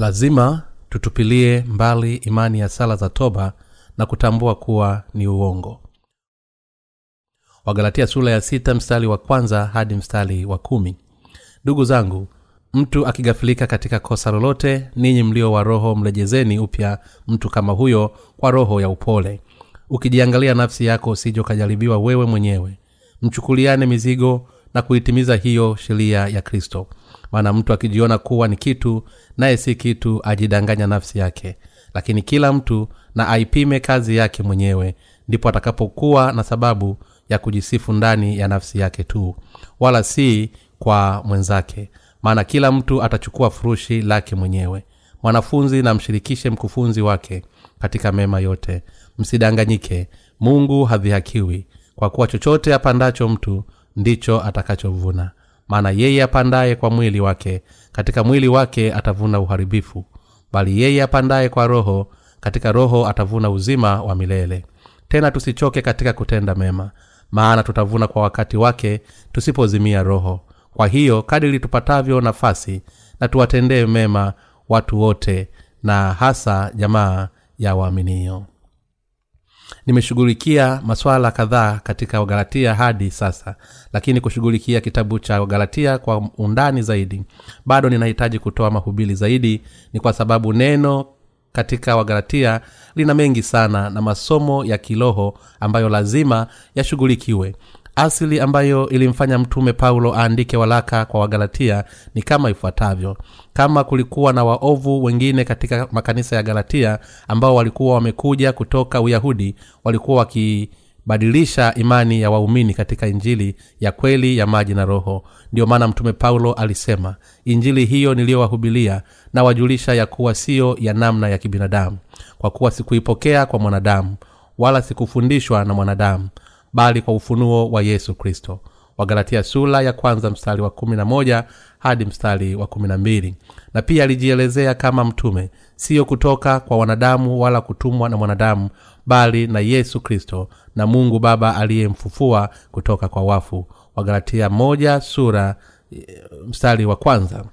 lazima tutupilie mbali imani ya sala za toba na kutambua kuwa ni uongo. Wagalatia sura ya sita mstari wa kwanza hadi mstari wa kumi. Ndugu zangu mtu akigafilika katika kosa lolote ninyi mlio wa roho mrejezeni upya mtu kama huyo kwa roho ya upole. Ukijiangalia nafsi yako usije ukajaribiwa wewe mwenyewe. Mchukuliane mizigo na kuitimiza hiyo sheria ya kristo maana mtu akijiona kuwa ni kitu naye si kitu ajidanganya nafsi yake. Lakini kila mtu na aipime kazi yake mwenyewe ndipo atakapokuwa na sababu ya kujisifu ndani ya nafsi yake tu wala si kwa mwenzake. Maana kila mtu atachukua furushi lake mwenyewe. Mwanafunzi na mshirikishe mkufunzi wake katika mema yote. Msidanganyike. Mungu hadhihakiwi. Kwa kuwa chochote apandacho mtu ndicho atakachovuna maana yeye apandaye kwa mwili wake katika mwili wake atavuna uharibifu. Bali yeye apandaye kwa roho katika roho atavuna uzima wa milele. Tena tusichoke katika kutenda mema maana tutavuna kwa wakati wake tusipozimia roho. Kwa hiyo kadiri tupatavyo nafasi na tuwatendee mema watu wote na hasa jamaa ya waaminio nimeshughulikia maswala kadhaa katika wagalatia hadi sasa lakini kushughulikia kitabu cha wagalatia kwa undani zaidi bado ninahitaji kutoa mahubili zaidi ni kwa sababu neno katika wagalatia lina mengi sana na masomo ya kiroho ambayo lazima yashughulikiwe asili ambayo ilimfanya mtume paulo aandike walaka kwa wagalatia ni kama ifuatavyo. Kama kulikuwa na waovu wengine katika makanisa ya galatia ambao walikuwa wamekuja kutoka uyahudi walikuwa wakibadilisha imani ya waumini katika injili ya kweli ya maji na roho. Ndiyo maana mtume paulo alisema injili hiyo niliyowahubilia na wajulisha ya kuwa siyo ya namna ya kibinadamu kwa kuwa sikuipokea kwa mwanadamu wala sikufundishwa na mwanadamu bali kwa ufunuo wa yesu kristo. Wagalatia sula ya kwanza mstari wa kumi na moja hadi mstari wa kumi na mbili. Na pia alijielezea kama mtume siyo kutoka kwa wanadamu wala kutumwa na mwanadamu bali na yesu kristo na mungu baba aliyemfufua kutoka kwa wafu. Wagalatia moja sura mstari wa kwanza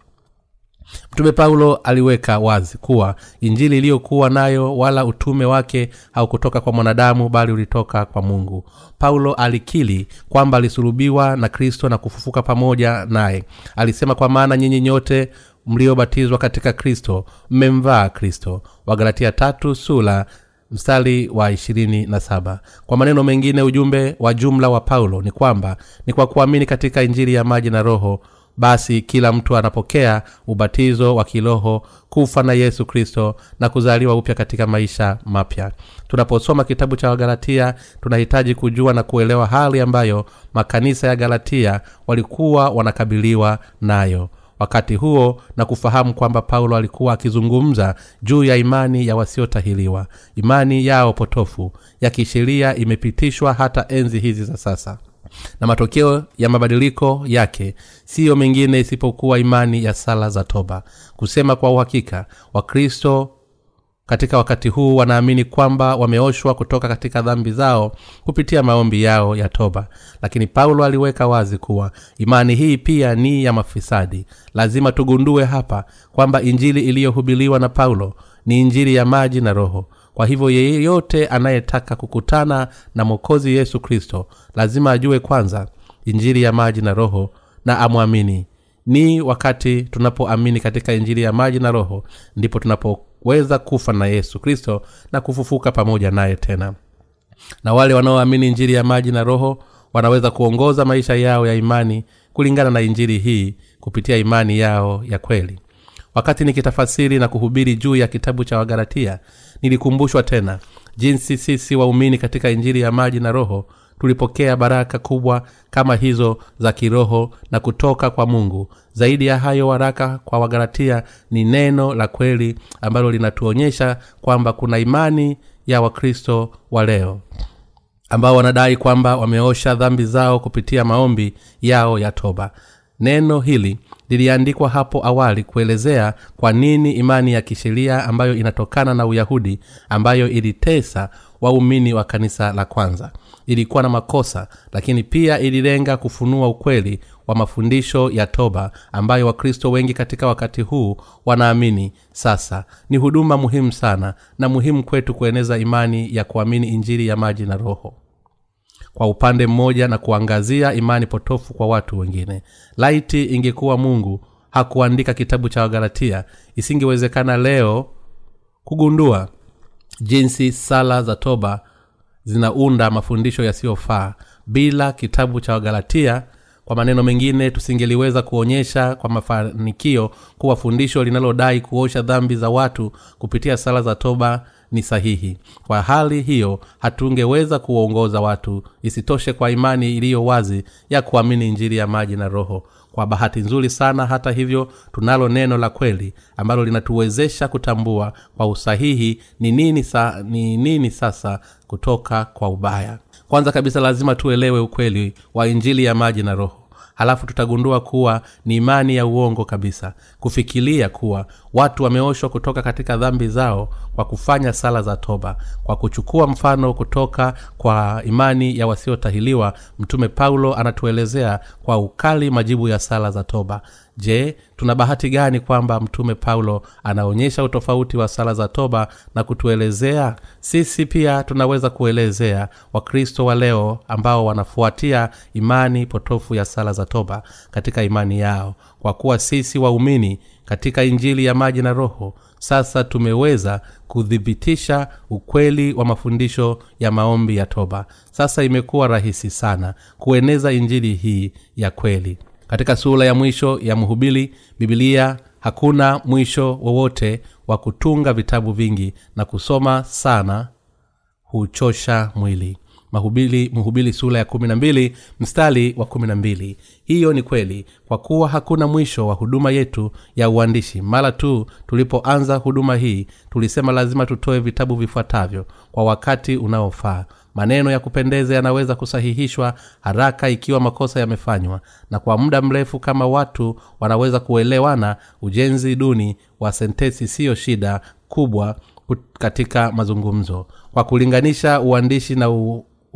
mtume paulo aliweka wazi kuwa injili iliyokuwa nayo wala utume wake haukutoka kwa mwanadamu bali ulitoka kwa mungu. Paulo alikili kwamba alisulubiwa na kristo na kufufuka pamoja naye. Alisema kwa maana nyinyi nyote mliobatizwa katika kristo mmemvaa kristo. Wagalatia tatu sula mstari wa ishirini na saba. Kwa maneno mengine ujumbe wa jumla wa paulo ni kwamba ni kwa kuamini katika injili ya maji na roho basi kila mtu anapokea ubatizo wa kiroho kufa na yesu kristo na kuzaliwa upya katika maisha mapya. Tunaposoma kitabu cha wagalatia tunahitaji kujua na kuelewa hali ambayo makanisa ya galatia walikuwa wanakabiliwa nayo. Wakati huo na kufahamu kwamba paulo alikuwa akizungumza juu ya imani ya wasiotahiliwa imani yao potofu ya kisheria imepitishwa hata enzi hizi za sasa na matokeo ya mabadiliko yake siyo mengine isipokuwa imani ya sala za toba. Kusema kwa uhakika wakristo katika wakati huu wanaamini kwamba wameoshwa kutoka katika dhambi zao kupitia maombi yao ya toba. Lakini paulo aliweka wazi kuwa imani hii pia ni ya mafisadi. Lazima tugundue hapa kwamba injili iliyohubiliwa na paulo ni injili ya maji na roho kwa hivyo yeyote anayetaka kukutana na mwokozi yesu kristo lazima ajue kwanza injili ya maji na roho na amwamini. Ni wakati tunapoamini katika injili ya maji na roho ndipo tunapoweza kufa na yesu kristo na kufufuka pamoja naye tena. Na wale wanaoamini injili ya maji na roho wanaweza kuongoza maisha yao ya imani kulingana na injili hii kupitia imani yao ya kweli. Wakati nikitafasiri na kuhubiri juu ya kitabu cha wagalatia nilikumbushwa tena jinsi sisi waumini katika injili ya maji na roho tulipokea baraka kubwa kama hizo za kiroho na kutoka kwa mungu. Zaidi ya hayo waraka kwa wagalatia ni neno la kweli ambalo linatuonyesha kwamba kuna imani ya wakristo wa leo ambao wanadai kwamba wameosha dhambi zao kupitia maombi yao ya toba. Neno hili liliandikwa hapo awali kuelezea kwa nini imani ya kisheria ambayo inatokana na uyahudi ambayo ilitesa waumini wa kanisa la kwanza. Ilikuwa na makosa lakini pia ililenga kufunua ukweli wa mafundisho ya toba ambayo wakristo wengi katika wakati huu wanaamini sasa ni huduma muhimu sana na muhimu kwetu kueneza imani ya kuamini injili ya maji na roho kwa upande mmoja na kuangazia imani potofu kwa watu wengine. Laiti ingekuwa mungu hakuandika kitabu cha wagalatia isingewezekana leo kugundua jinsi sala za toba zinaunda mafundisho yasiyofaa. Bila kitabu cha wagalatia kwa maneno mengine tusingeliweza kuonyesha kwa mafanikio kuwa fundisho linalodai kuosha dhambi za watu kupitia sala za toba ni sahihi. Kwa hali hiyo hatungeweza kuwaongoza watu isitoshe kwa imani iliyo wazi ya kuamini injili ya maji na roho. Kwa bahati nzuri sana hata hivyo tunalo neno la kweli ambalo linatuwezesha kutambua kwa usahihi ni nini, sa, ni nini sasa kutoka kwa ubaya. Kwanza kabisa lazima tuelewe ukweli wa injili ya maji na roho. Halafu tutagundua kuwa ni imani ya uongo kabisa kufikiria kuwa watu wameoshwa kutoka katika dhambi zao kwa kufanya sala za toba. Kwa kuchukua mfano kutoka kwa imani ya wasiotahiliwa mtume paulo anatuelezea kwa ukali majibu ya sala za toba. Je tuna bahati gani kwamba mtume paulo anaonyesha utofauti wa sala za toba na kutuelezea? Sisi pia tunaweza kuelezea wakristo wa leo ambao wanafuatia imani potofu ya sala za toba katika imani yao. Kwa kuwa sisi waumini katika injili ya maji na roho sasa tumeweza kuthibitisha ukweli wa mafundisho ya maombi ya toba. Sasa imekuwa rahisi sana kueneza injili hii ya kweli. Katika sura ya mwisho ya mhubili bibilia hakuna mwisho wowote wa kutunga vitabu vingi na kusoma sana huchosha mwili mahubili mhubili sura ya kumi na mbili mstari wa kumi na mbili. Hiyo ni kweli kwa kuwa hakuna mwisho wa huduma yetu ya uandishi. Mara tu tulipoanza huduma hii tulisema lazima tutoe vitabu vifuatavyo kwa wakati unaofaa. Maneno ya kupendeza yanaweza kusahihishwa haraka ikiwa makosa yamefanywa na kwa muda mrefu kama watu wanaweza kuelewana ujenzi duni wa sentesi siyo shida kubwa katika mazungumzo. Kwa kulinganisha uandishi na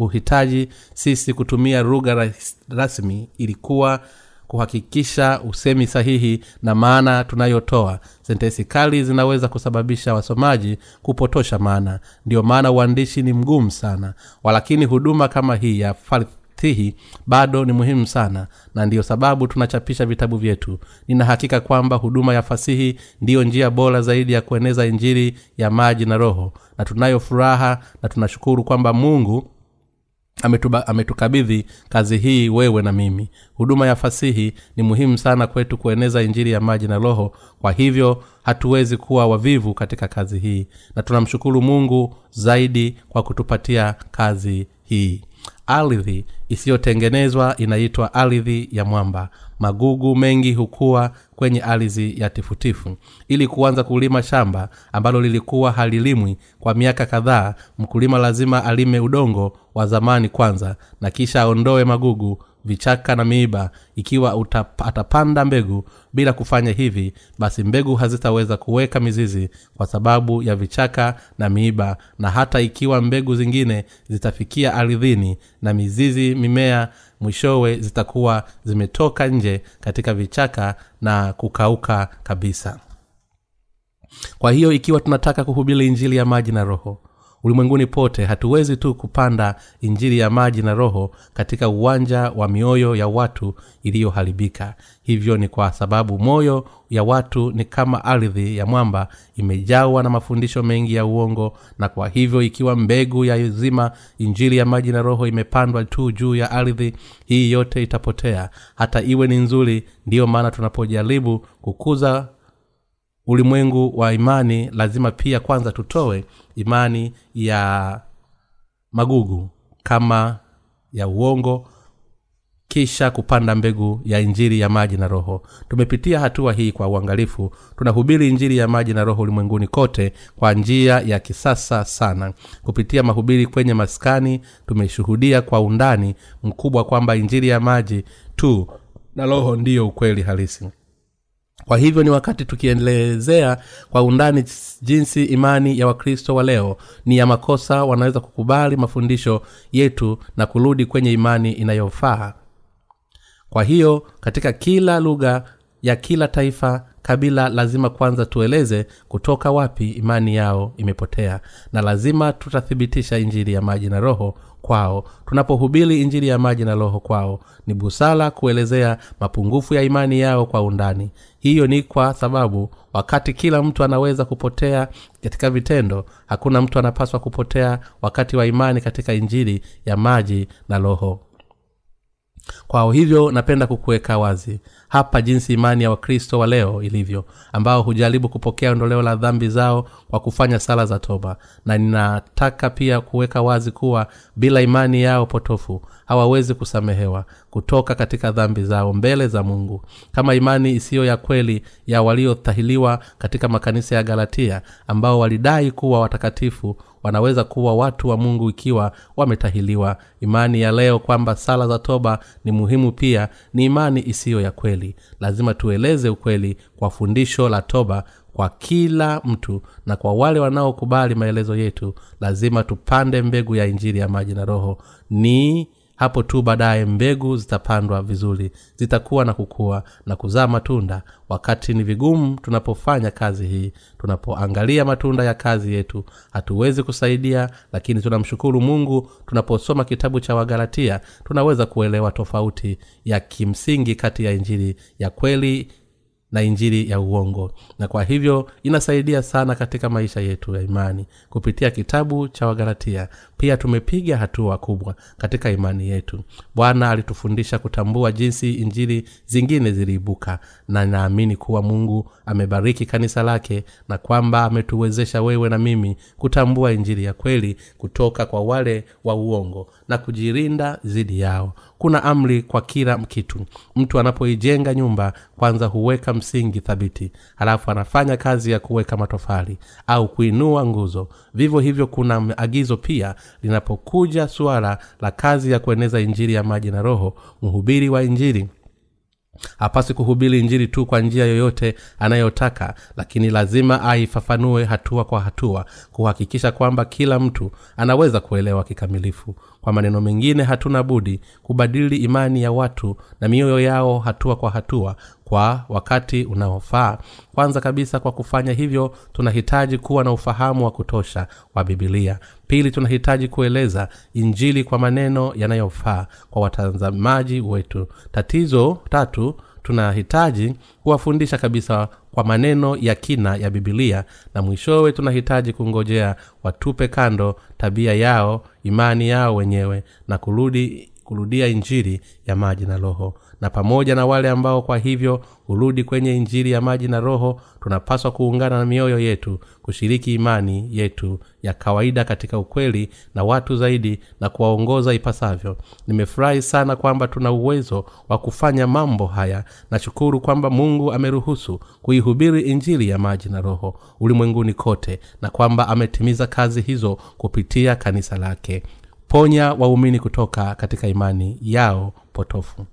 uhitaji sisi kutumia lugha rasmi ilikuwa kuhakikisha usemi sahihi na maana tunayotoa. Sentensi kali zinaweza kusababisha wasomaji kupotosha maana. Ndiyo maana uandishi ni mgumu sana. Walakini huduma kama hii ya fasihi bado ni muhimu sana na ndiyo sababu tunachapisha vitabu vyetu. Ninahakika kwamba huduma ya fasihi ndiyo njia bora zaidi ya kueneza injiri ya maji na roho na tunayo furaha na tunashukuru kwamba mungu ametukabidhi kazi hii wewe na mimi. Huduma ya fasihi ni muhimu sana kwetu kueneza injili ya maji na roho. Kwa hivyo hatuwezi kuwa wavivu katika kazi hii. Na tunamshukuru mungu zaidi kwa kutupatia kazi hii. Ardhi isiyotengenezwa inaitwa ardhi ya mwamba magugu mengi hukuwa kwenye ardhi ya tifutifu. Ili kuanza kulima shamba ambalo lilikuwa halilimwi kwa miaka kadhaa mkulima lazima alime udongo wa zamani kwanza na kisha aondoe magugu vichaka na miiba ikiwa utap, atapanda mbegu bila kufanya hivi basi mbegu hazitaweza kuweka mizizi kwa sababu ya vichaka na miiba na hata ikiwa mbegu zingine zitafikia ardhini na mizizi mimea mwishowe zitakuwa zimetoka nje katika vichaka na kukauka kabisa. Kwa hiyo ikiwa tunataka kuhubiri injili ya maji na roho ulimwenguni pote. Hatuwezi tu kupanda injili ya maji na roho katika uwanja wa mioyo ya watu iliyoharibika. Hivyo ni kwa sababu moyo ya watu ni kama ardhi ya mwamba imejawa na mafundisho mengi ya uongo na kwa hivyo ikiwa mbegu ya zima injili ya maji na roho imepandwa tu juu ya ardhi hii yote itapotea. Hata iwe ni nzuri ndiyo maana tunapojaribu kukuza ulimwengu wa imani lazima pia kwanza tutoe imani ya magugu kama ya uongo kisha kupanda mbegu ya injili ya maji na roho. Tumepitia hatua hii kwa uangalifu. Tunahubiri injili ya maji na roho ulimwenguni kote kwa njia ya kisasa sana. Kupitia mahubiri kwenye maskani tumeshuhudia kwa undani mkubwa kwamba injili ya maji tu na roho ndiyo ukweli halisi kwa hivyo ni wakati tukielezea kwa undani jinsi imani ya wakristo wa leo ni ya makosa wanaweza kukubali mafundisho yetu na kurudi kwenye imani inayofaa. Kwa hiyo katika kila lugha ya kila taifa kabila lazima kwanza tueleze kutoka wapi imani yao imepotea. Na lazima tutathibitisha injili ya maji na roho kwao. Tunapohubiri injili ya maji na roho kwao ni busara kuelezea mapungufu ya imani yao kwa undani. Hiyo ni kwa sababu wakati kila mtu anaweza kupotea katika vitendo hakuna mtu anapaswa kupotea wakati wa imani katika injili ya maji na roho kwao hivyo napenda kukuweka wazi hapa jinsi imani ya wakristo wa leo ilivyo ambao hujaribu kupokea ondoleo la dhambi zao kwa kufanya sala za toba. Na ninataka pia kuweka wazi kuwa bila imani yao potofu hawawezi kusamehewa kutoka katika dhambi zao mbele za mungu. Kama imani isiyo ya kweli ya waliotahiliwa katika makanisa ya galatia ambao walidai kuwa watakatifu wanaweza kuwa watu wa mungu ikiwa wametahiliwa. Imani ya leo kwamba sala za toba ni muhimu pia ni imani isiyo ya kweli. Lazima tueleze ukweli kwa fundisho la toba kwa kila mtu na kwa wale wanaokubali maelezo yetu. Lazima tupande mbegu ya injili ya maji na roho. Ni hapo tu baadaye mbegu zitapandwa vizuri zitakuwa na kukua na kuzaa matunda. Wakati ni vigumu tunapofanya kazi hii tunapoangalia matunda ya kazi yetu hatuwezi kusaidia lakini tunamshukuru mungu tunaposoma kitabu cha wagalatia tunaweza kuelewa tofauti ya kimsingi kati ya injili ya kweli na injili ya uongo. Na kwa hivyo inasaidia sana katika maisha yetu ya imani. Kupitia kitabu cha wagalatia pia tumepiga hatua kubwa katika imani yetu. Bwana alitufundisha kutambua jinsi injili zingine ziliibuka na naamini kuwa mungu amebariki kanisa lake na kwamba ametuwezesha wewe na mimi kutambua injili ya kweli kutoka kwa wale wa uongo na kujirinda dhidi yao kuna amri kwa kila kitu mtu anapoijenga nyumba kwanza huweka msingi thabiti. Halafu anafanya kazi ya kuweka matofali au kuinua nguzo. Vivyo hivyo kuna agizo pia linapokuja suala la kazi ya kueneza injili ya maji na roho. Mhubiri wa injili. Hapasi kuhubiri injili tu kwa njia yoyote anayotaka lakini lazima aifafanue hatua kwa hatua kuhakikisha kwamba kila mtu anaweza kuelewa kikamilifu kwa maneno mengine hatuna budi kubadili imani ya watu na mioyo yao hatua kwa hatua kwa wakati unaofaa. Kwanza kabisa kwa kufanya hivyo tunahitaji kuwa na ufahamu wa kutosha wa bibilia pili tunahitaji kueleza injili kwa maneno yanayofaa kwa watazamaji wetu. Tatizo tatu tunahitaji kuwafundisha kabisa kwa maneno ya kina ya bibilia na mwishowe tunahitaji kungojea watupe kando tabia yao imani yao wenyewe na kurudi kurudia injiri ya maji na roho na pamoja na wale ambao kwa hivyo hurudi kwenye injili ya maji na roho tunapaswa kuungana na mioyo yetu kushiriki imani yetu ya kawaida katika ukweli na watu zaidi na kuwaongoza ipasavyo. Nimefurahi sana kwamba tuna uwezo wa kufanya mambo haya. Nashukuru kwamba mungu ameruhusu kuihubiri injili ya maji na roho ulimwenguni kote na kwamba ametimiza kazi hizo kupitia kanisa lake. Ponya waumini kutoka katika imani yao potofu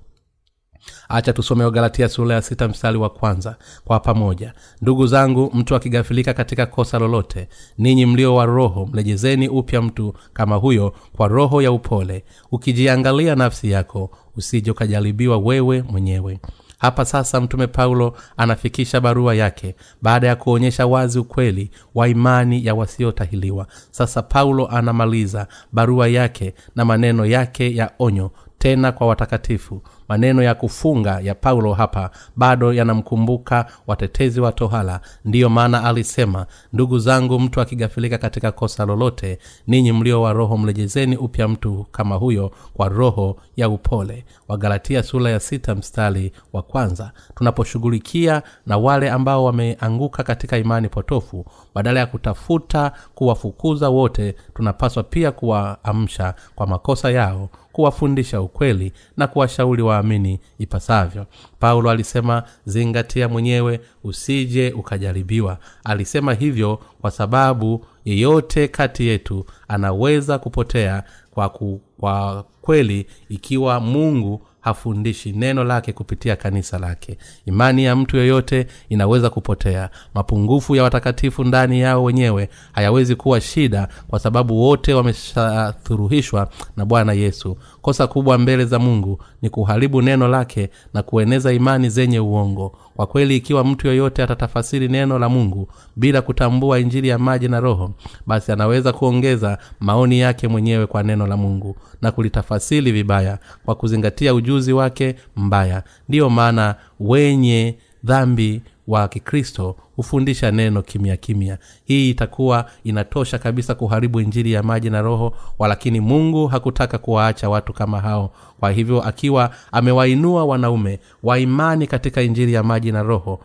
acha tusome wagalatia sura ya sita mstari wa kwanza kwa pamoja. Ndugu zangu mtu akigafilika katika kosa lolote ninyi mlio wa roho mlejezeni upya mtu kama huyo kwa roho ya upole. Ukijiangalia nafsi yako usije ukajaribiwa wewe mwenyewe. Hapa sasa mtume paulo anafikisha barua yake baada ya kuonyesha wazi ukweli wa imani ya wasiotahiliwa. Sasa paulo anamaliza barua yake na maneno yake ya onyo tena kwa watakatifu. Maneno ya kufunga ya paulo hapa bado yanamkumbuka watetezi wa tohala ndiyo maana alisema ndugu zangu mtu akigafilika katika kosa lolote ninyi mlio wa roho mlejezeni upya mtu kama huyo kwa roho ya upole. Wagalatia sura ya sita mstari wa kwanza. Tunaposhughulikia na wale ambao wameanguka katika imani potofu badala ya kutafuta kuwafukuza wote tunapaswa pia kuwaamsha kwa makosa yao kuwafundisha ukweli na kuwashauri waamini ipasavyo. Paulo alisema zingatia mwenyewe usije ukajaribiwa. Alisema hivyo kwa sababu yeyote kati yetu anaweza kupotea kwa, ku, kwa kweli ikiwa mungu hafundishi neno lake kupitia kanisa lake. Imani ya mtu yoyote inaweza kupotea. Mapungufu ya watakatifu ndani yao wenyewe hayawezi kuwa shida kwa sababu wote wameshathuruhishwa na bwana yesu kosa kubwa mbele za mungu ni kuharibu neno lake na kueneza imani zenye uongo. Kwa kweli ikiwa mtu yoyote atatafasiri neno la mungu bila kutambua injili ya maji na roho basi anaweza kuongeza maoni yake mwenyewe kwa neno la mungu na kulitafasiri vibaya kwa kuzingatia ujuzi wake mbaya. Ndiyo maana wenye dhambi wa kikristo hufundisha neno kimya kimya. Hii itakuwa inatosha kabisa kuharibu injili ya maji na roho walakini mungu hakutaka kuwaacha watu kama hao. Kwa hivyo akiwa amewainua wanaume wa imani katika injili ya maji na roho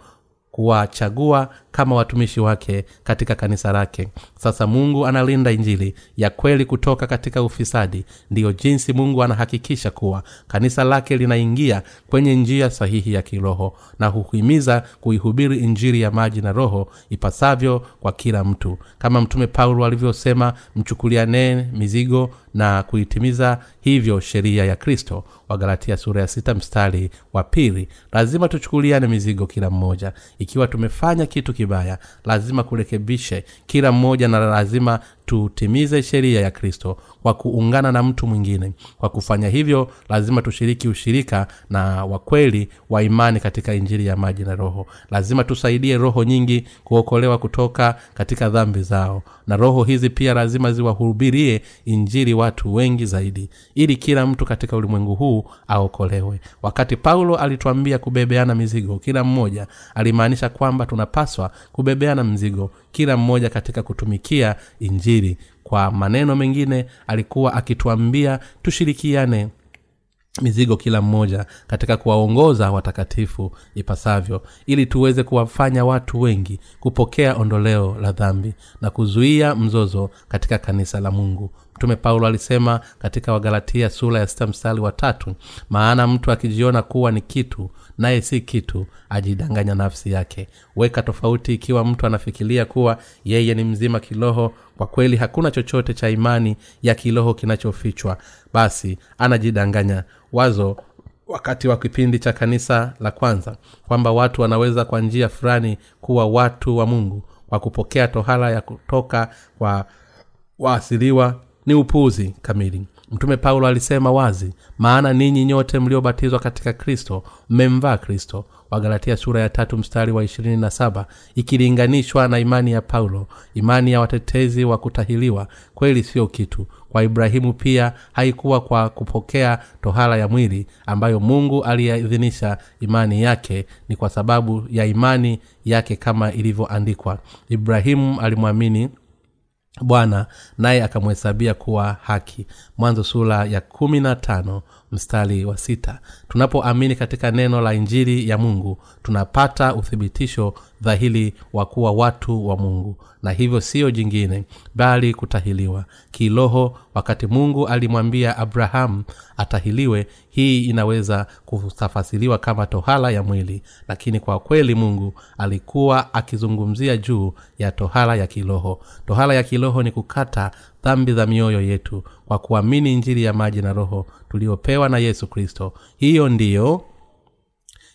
kuwachagua kama watumishi wake katika kanisa lake. Sasa mungu analinda injili ya kweli kutoka katika ufisadi. Ndiyo jinsi mungu anahakikisha kuwa kanisa lake linaingia kwenye njia sahihi ya kiroho na huhimiza kuihubiri injili ya maji na roho ipasavyo kwa kila mtu. Kama mtume paulo alivyosema mchukulianee mizigo na kuitimiza hivyo sheria ya kristo wagalatia sura ya sita mstari wa pili lazima tuchukuliane mizigo kila mmoja. Ikiwa tumefanya kitu kibaya lazima kurekebishe kila mmoja na lazima tutimize sheria ya kristo kwa kuungana na mtu mwingine. Kwa kufanya hivyo lazima tushiriki ushirika na wakweli wa imani katika injili ya maji na roho. Lazima tusaidie roho nyingi kuokolewa kutoka katika dhambi zao na roho hizi pia lazima ziwahubirie injili watu wengi zaidi ili kila mtu katika ulimwengu huu aokolewe. Wakati paulo alituambia kubebeana mizigo kila mmoja alimaanisha kwamba tunapaswa kubebeana mzigo kila mmoja katika kutumikia injili. Kwa maneno mengine alikuwa akituambia tushirikiane mizigo kila mmoja katika kuwaongoza watakatifu ipasavyo ili tuweze kuwafanya watu wengi kupokea ondoleo la dhambi na kuzuia mzozo katika kanisa la mungu. Mtume paulo alisema katika wagalatia sura ya sita mstari wa tatu maana mtu akijiona kuwa ni kitu naye si kitu ajidanganya nafsi yake. Weka tofauti ikiwa mtu anafikiria kuwa yeye ni mzima kiroho kwa kweli hakuna chochote cha imani ya kiroho kinachofichwa. Basi anajidanganya. Wazo wakati wa kipindi cha kanisa la kwanza kwamba watu wanaweza kwa njia fulani kuwa watu wa mungu kwa kupokea tohala ya kutoka kwa waasiliwa ni upuzi kamili mtume paulo alisema wazi maana ninyi nyote mliobatizwa katika kristo mmemvaa kristo. Wagalatia sura ya tatu mstari wa ishirini na saba ikilinganishwa na imani ya paulo imani ya watetezi wa kutahiliwa kweli siyo kitu. Kwa ibrahimu pia haikuwa kwa kupokea tohala ya mwili ambayo mungu aliyeidhinisha imani yake ni kwa sababu ya imani yake kama ilivyoandikwa. Ibrahimu alimwamini bwana naye akamhesabia kuwa haki. Mwanzo sura ya kumi na tano mstari wa sita. Tunapoamini katika neno la injili ya mungu tunapata uthibitisho dhahili wa kuwa watu wa mungu. Na hivyo siyo jingine bali kutahiliwa. Kiroho wakati mungu alimwambia abrahamu atahiliwe hii inaweza kutafasiriwa kama tohala ya mwili. Lakini kwa kweli mungu alikuwa akizungumzia juu ya tohala ya kiroho. Tohala ya kiroho ni kukata dhambi za mioyo yetu kwa kuamini injili ya maji na roho tuliopewa na yesu kristo. Hiyo ndiyo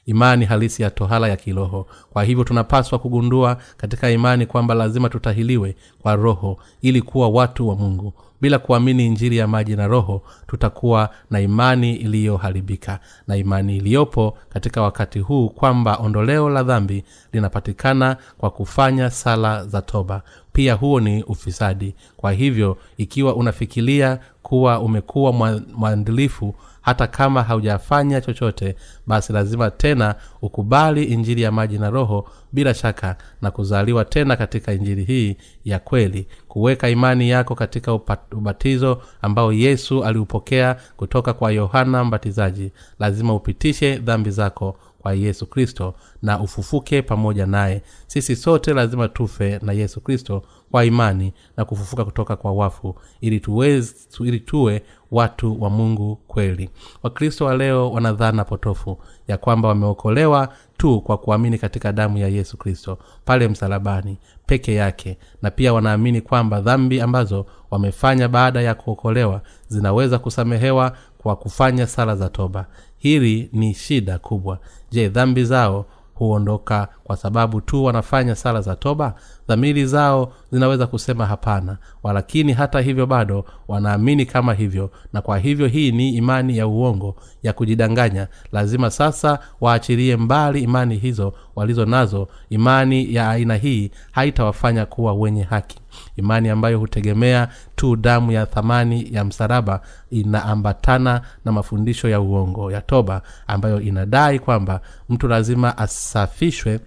imani halisi ya tohala ya kiroho. Kwa hivyo tunapaswa kugundua katika imani kwamba lazima tutahiliwe kwa roho ili kuwa watu wa mungu. Bila kuamini injili ya maji na roho tutakuwa na imani iliyoharibika. Na imani iliyopo katika wakati huu kwamba ondoleo la dhambi linapatikana kwa kufanya sala za toba pia huo ni ufisadi. Kwa hivyo ikiwa unafikiria kuwa umekuwa mwandilifu hata kama haujafanya chochote basi lazima tena ukubali injili ya maji na roho bila shaka na kuzaliwa tena katika injili hii ya kweli. Kuweka imani yako katika ubatizo ambao yesu aliupokea kutoka kwa yohana mbatizaji. Lazima upitishe dhambi zako kwa yesu kristo na ufufuke pamoja naye. Sisi sote lazima tufe na yesu kristo kwa imani na kufufuka kutoka kwa wafu ili tuwez, ili tuwe watu wa mungu kweli. Wakristo wa leo wanadhana potofu ya kwamba wameokolewa tu kwa kuamini katika damu ya yesu kristo pale msalabani peke yake na pia wanaamini kwamba dhambi ambazo wamefanya baada ya kuokolewa zinaweza kusamehewa kwa kufanya sala za toba hili ni shida kubwa. Je dhambi zao huondoka kwa sababu tu wanafanya sala za toba dhamiri zao zinaweza kusema hapana. Walakini hata hivyo bado wanaamini kama hivyo na kwa hivyo hii ni imani ya uongo ya kujidanganya. Lazima sasa waachilie mbali imani hizo walizo nazo. Imani ya aina hii haitawafanya kuwa wenye haki. Imani ambayo hutegemea tu damu ya thamani ya msalaba inaambatana na mafundisho ya uongo ya toba ambayo inadai kwamba mtu lazima asafishwe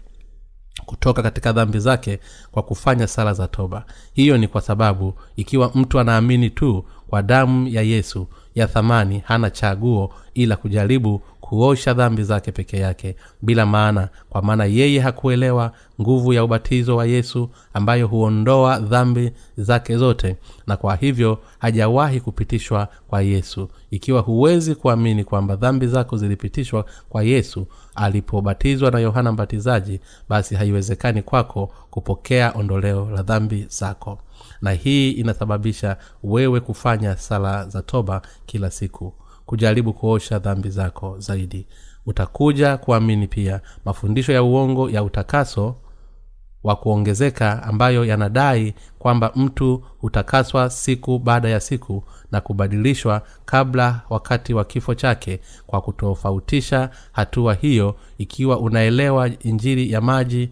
kutoka katika dhambi zake kwa kufanya sala za toba. Hiyo ni kwa sababu ikiwa mtu anaamini tu kwa damu ya yesu ya thamani hana chaguo ila kujaribu kuosha dhambi zake peke yake bila maana kwa maana yeye hakuelewa nguvu ya ubatizo wa yesu ambayo huondoa dhambi zake zote na kwa hivyo hajawahi kupitishwa kwa yesu. Ikiwa huwezi kuamini kwamba dhambi zako zilipitishwa kwa yesu alipobatizwa na yohana mbatizaji basi haiwezekani kwako kupokea ondoleo la dhambi zako. Na hii inasababisha wewe kufanya sala za toba kila siku kujaribu kuosha dhambi zako zaidi. Utakuja kuamini pia mafundisho ya uongo ya utakaso wa kuongezeka ambayo yanadai kwamba mtu hutakaswa siku baada ya siku na kubadilishwa kabla wakati wa kifo chake kwa kutofautisha hatua hiyo ikiwa unaelewa injili ya maji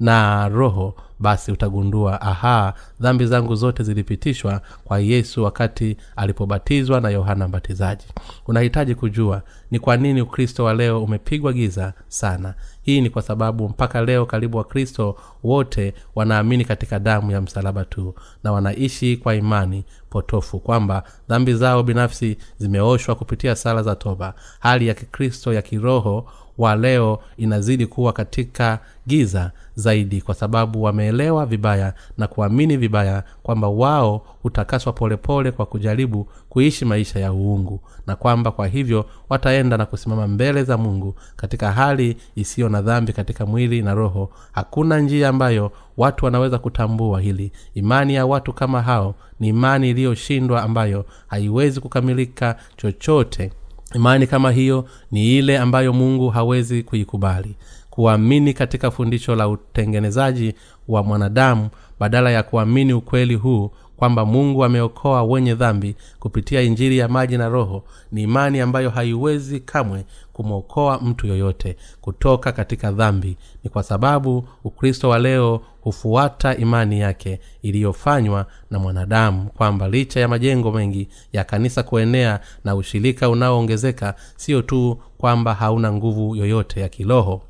na roho basi utagundua aha dhambi zangu zote zilipitishwa kwa yesu wakati alipobatizwa na yohana mbatizaji. Unahitaji kujua ni kwa nini ukristo wa leo umepigwa giza sana. Hii ni kwa sababu mpaka leo karibu wakristo wote wanaamini katika damu ya msalaba tu na wanaishi kwa imani potofu kwamba dhambi zao binafsi zimeoshwa kupitia sala za toba. Hali ya kikristo ya kiroho wa leo inazidi kuwa katika giza zaidi kwa sababu wameelewa vibaya na kuamini vibaya kwamba wao hutakaswa polepole kwa kujaribu kuishi maisha ya uungu na kwamba kwa hivyo wataenda na kusimama mbele za mungu katika hali isiyo na dhambi katika mwili na roho. Hakuna njia ambayo watu wanaweza kutambua hili. Imani ya watu kama hao ni imani iliyoshindwa ambayo haiwezi kukamilika chochote imani kama hiyo ni ile ambayo mungu hawezi kuikubali. Kuamini katika fundisho la utengenezaji wa mwanadamu badala ya kuamini ukweli huu kwamba mungu ameokoa wenye dhambi kupitia injili ya maji na roho ni imani ambayo haiwezi kamwe kumwokoa mtu yoyote kutoka katika dhambi. Ni kwa sababu ukristo wa leo hufuata imani yake iliyofanywa na mwanadamu kwamba licha ya majengo mengi ya kanisa kuenea na ushirika unaoongezeka sio tu kwamba hauna nguvu yoyote ya kiroho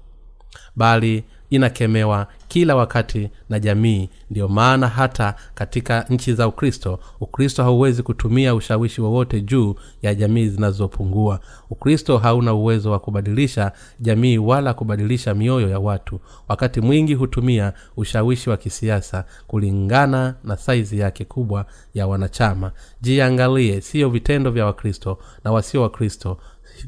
bali inakemewa kila wakati na jamii. Ndiyo maana hata katika nchi za ukristo ukristo hauwezi kutumia ushawishi wowote juu ya jamii zinazopungua. Ukristo hauna uwezo wa kubadilisha jamii wala kubadilisha mioyo ya watu. Wakati mwingi hutumia ushawishi wa kisiasa kulingana na saizi yake kubwa ya wanachama. Jiangalie siyo vitendo vya wakristo na wasio wakristo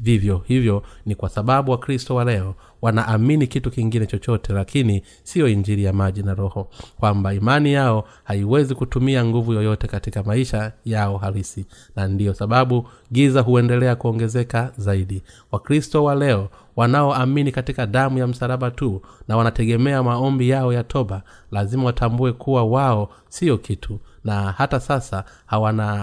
vivyo hivyo ni kwa sababu wakristo wa leo wanaamini kitu kingine chochote lakini siyo injili ya maji na roho kwamba imani yao haiwezi kutumia nguvu yoyote katika maisha yao halisi. Na ndiyo sababu giza huendelea kuongezeka zaidi. Wakristo wa leo wanaoamini katika damu ya msalaba tu na wanategemea maombi yao ya toba lazima watambue kuwa wao siyo kitu. Na hata sasa hawana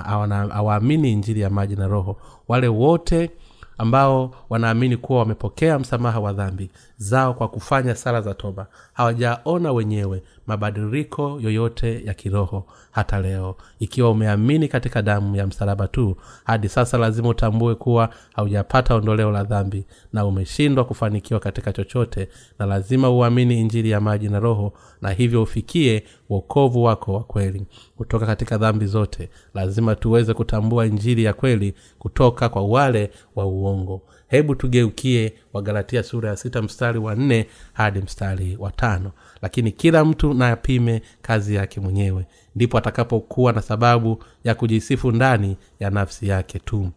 hawaamini injili ya maji na roho. Wale wote ambao wanaamini kuwa wamepokea msamaha wa dhambi zao kwa kufanya sala za toba. Hawajaona wenyewe mabadiliko yoyote ya kiroho hata leo. Ikiwa umeamini katika damu ya msalaba tu hadi sasa lazima utambue kuwa haujapata ondoleo la dhambi na umeshindwa kufanikiwa katika chochote na lazima uamini injili ya maji na roho na hivyo ufikie wokovu wako wa kweli. Kutoka katika dhambi zote lazima tuweze kutambua injili ya kweli kutoka kwa wale wa uongo hebu tugeukie wagalatia sura ya sita mstari wa nne hadi mstari wa tano. Lakini kila mtu na apime kazi yake mwenyewe. Ndipo atakapokuwa na sababu ya kujisifu ndani ya nafsi yake tu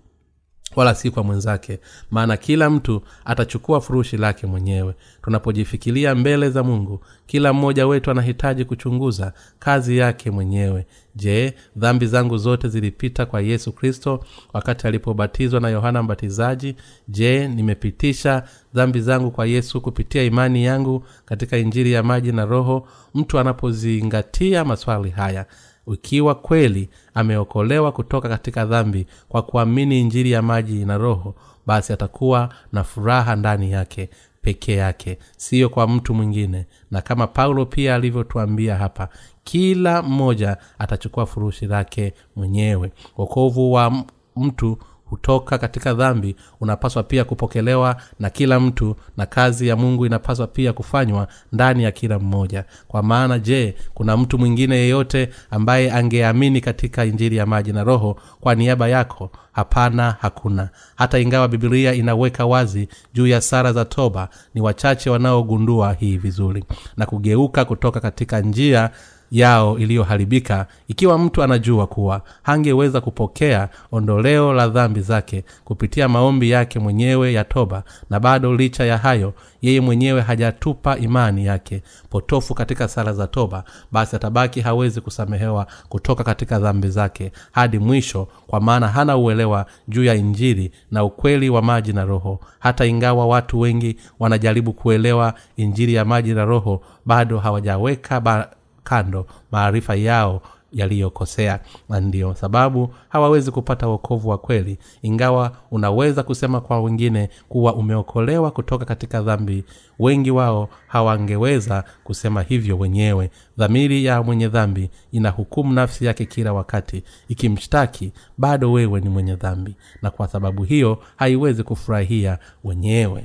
wala si kwa mwenzake maana kila mtu atachukua furushi lake mwenyewe. Tunapojifikiria mbele za mungu kila mmoja wetu anahitaji kuchunguza kazi yake mwenyewe. Je dhambi zangu zote zilipita kwa yesu kristo wakati alipobatizwa na yohana mbatizaji? Je nimepitisha dhambi zangu kwa yesu kupitia imani yangu katika injili ya maji na roho? Mtu anapozingatia maswali haya ikiwa kweli ameokolewa kutoka katika dhambi kwa kuamini injili ya maji na roho basi atakuwa na furaha ndani yake pekee yake siyo kwa mtu mwingine. Na kama paulo pia alivyotuambia hapa kila mmoja atachukua furushi lake mwenyewe. Wokovu wa mtu hutoka katika dhambi unapaswa pia kupokelewa na kila mtu na kazi ya mungu inapaswa pia kufanywa ndani ya kila mmoja. Kwa maana je kuna mtu mwingine yeyote ambaye angeamini katika injili ya maji na roho kwa niaba yako? Hapana hakuna. Hata ingawa bibilia inaweka wazi juu ya sara za toba ni wachache wanaogundua hii vizuri na kugeuka kutoka katika njia yao iliyoharibika ikiwa mtu anajua kuwa hangeweza kupokea ondoleo la dhambi zake kupitia maombi yake mwenyewe ya toba na bado licha ya hayo yeye mwenyewe hajatupa imani yake potofu katika sala za toba basi atabaki hawezi kusamehewa kutoka katika dhambi zake hadi mwisho kwa maana hana uelewa juu ya injili na ukweli wa maji na roho. Hata ingawa watu wengi wanajaribu kuelewa injili ya maji na roho bado hawajaweka ba kando maarifa yao yaliyokosea. Na ndio sababu hawawezi kupata wokovu wa kweli ingawa unaweza kusema kwa wengine kuwa umeokolewa kutoka katika dhambi. Wengi wao hawangeweza kusema hivyo wenyewe. Dhamiri ya mwenye dhambi inahukumu nafsi yake kila wakati ikimshtaki bado wewe ni mwenye dhambi na kwa sababu hiyo haiwezi kufurahia wenyewe.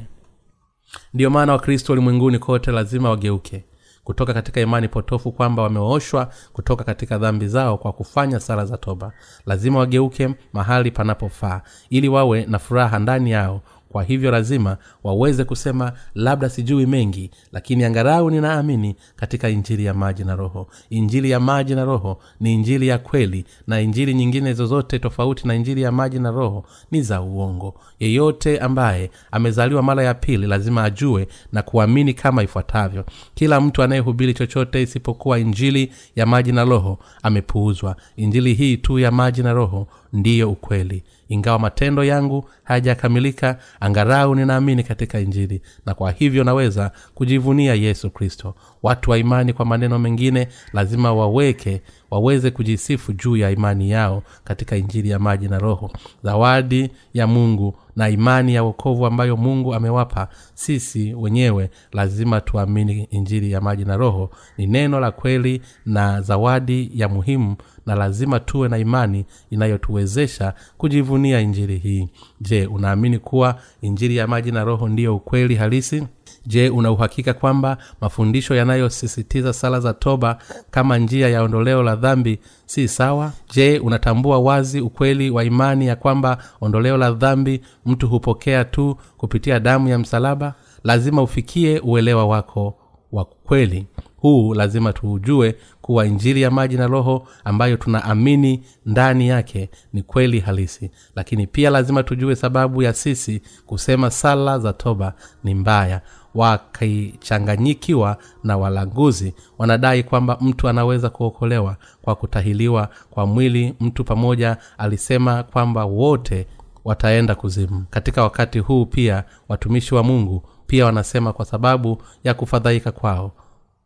Ndiyo maana wakristo ulimwenguni kote lazima wageuke kutoka katika imani potofu kwamba wameoshwa kutoka katika dhambi zao kwa kufanya sala za toba. Lazima wageuke mahali panapofaa ili wawe na furaha ndani yao kwa hivyo lazima waweze kusema labda sijui mengi lakini angarau ninaamini katika injili ya maji na roho. Injili ya maji na roho ni injili ya kweli na injili nyingine zozote tofauti na injili ya maji na roho ni za uongo. Yeyote ambaye amezaliwa mara ya pili lazima ajue na kuamini kama ifuatavyo. Kila mtu anayehubiri chochote isipokuwa injili ya maji na roho amepuuzwa. Injili hii tu ya maji na roho ndiyo ukweli. Ingawa matendo yangu hayajakamilika angarau ninaamini katika injili na kwa hivyo naweza kujivunia yesu kristo. Watu wa imani kwa maneno mengine lazima waweke waweze kujisifu juu ya imani yao katika injili ya maji na roho. Zawadi ya mungu na imani ya wokovu ambayo mungu amewapa sisi wenyewe lazima tuamini injili ya maji na roho. Ni neno la kweli na zawadi ya muhimu na lazima tuwe na imani inayotuwezesha kujivunia injili hii. Je unaamini kuwa injili ya maji na roho ndiyo ukweli halisi? Je una uhakika kwamba mafundisho yanayosisitiza sala za toba kama njia ya ondoleo la dhambi si sawa? Je unatambua wazi ukweli wa imani ya kwamba ondoleo la dhambi mtu hupokea tu kupitia damu ya msalaba? Lazima ufikie uelewa wako wa kweli. Huu lazima tuujue kuwa injili ya maji na roho ambayo tunaamini ndani yake ni kweli halisi. Lakini pia lazima tujue sababu ya sisi kusema sala za toba ni mbaya. Wakichanganyikiwa na walanguzi wanadai kwamba mtu anaweza kuokolewa kwa kutahiliwa kwa mwili. Mtu pamoja alisema kwamba wote wataenda kuzimu. Katika wakati huu pia watumishi wa mungu pia wanasema kwa sababu ya kufadhaika kwao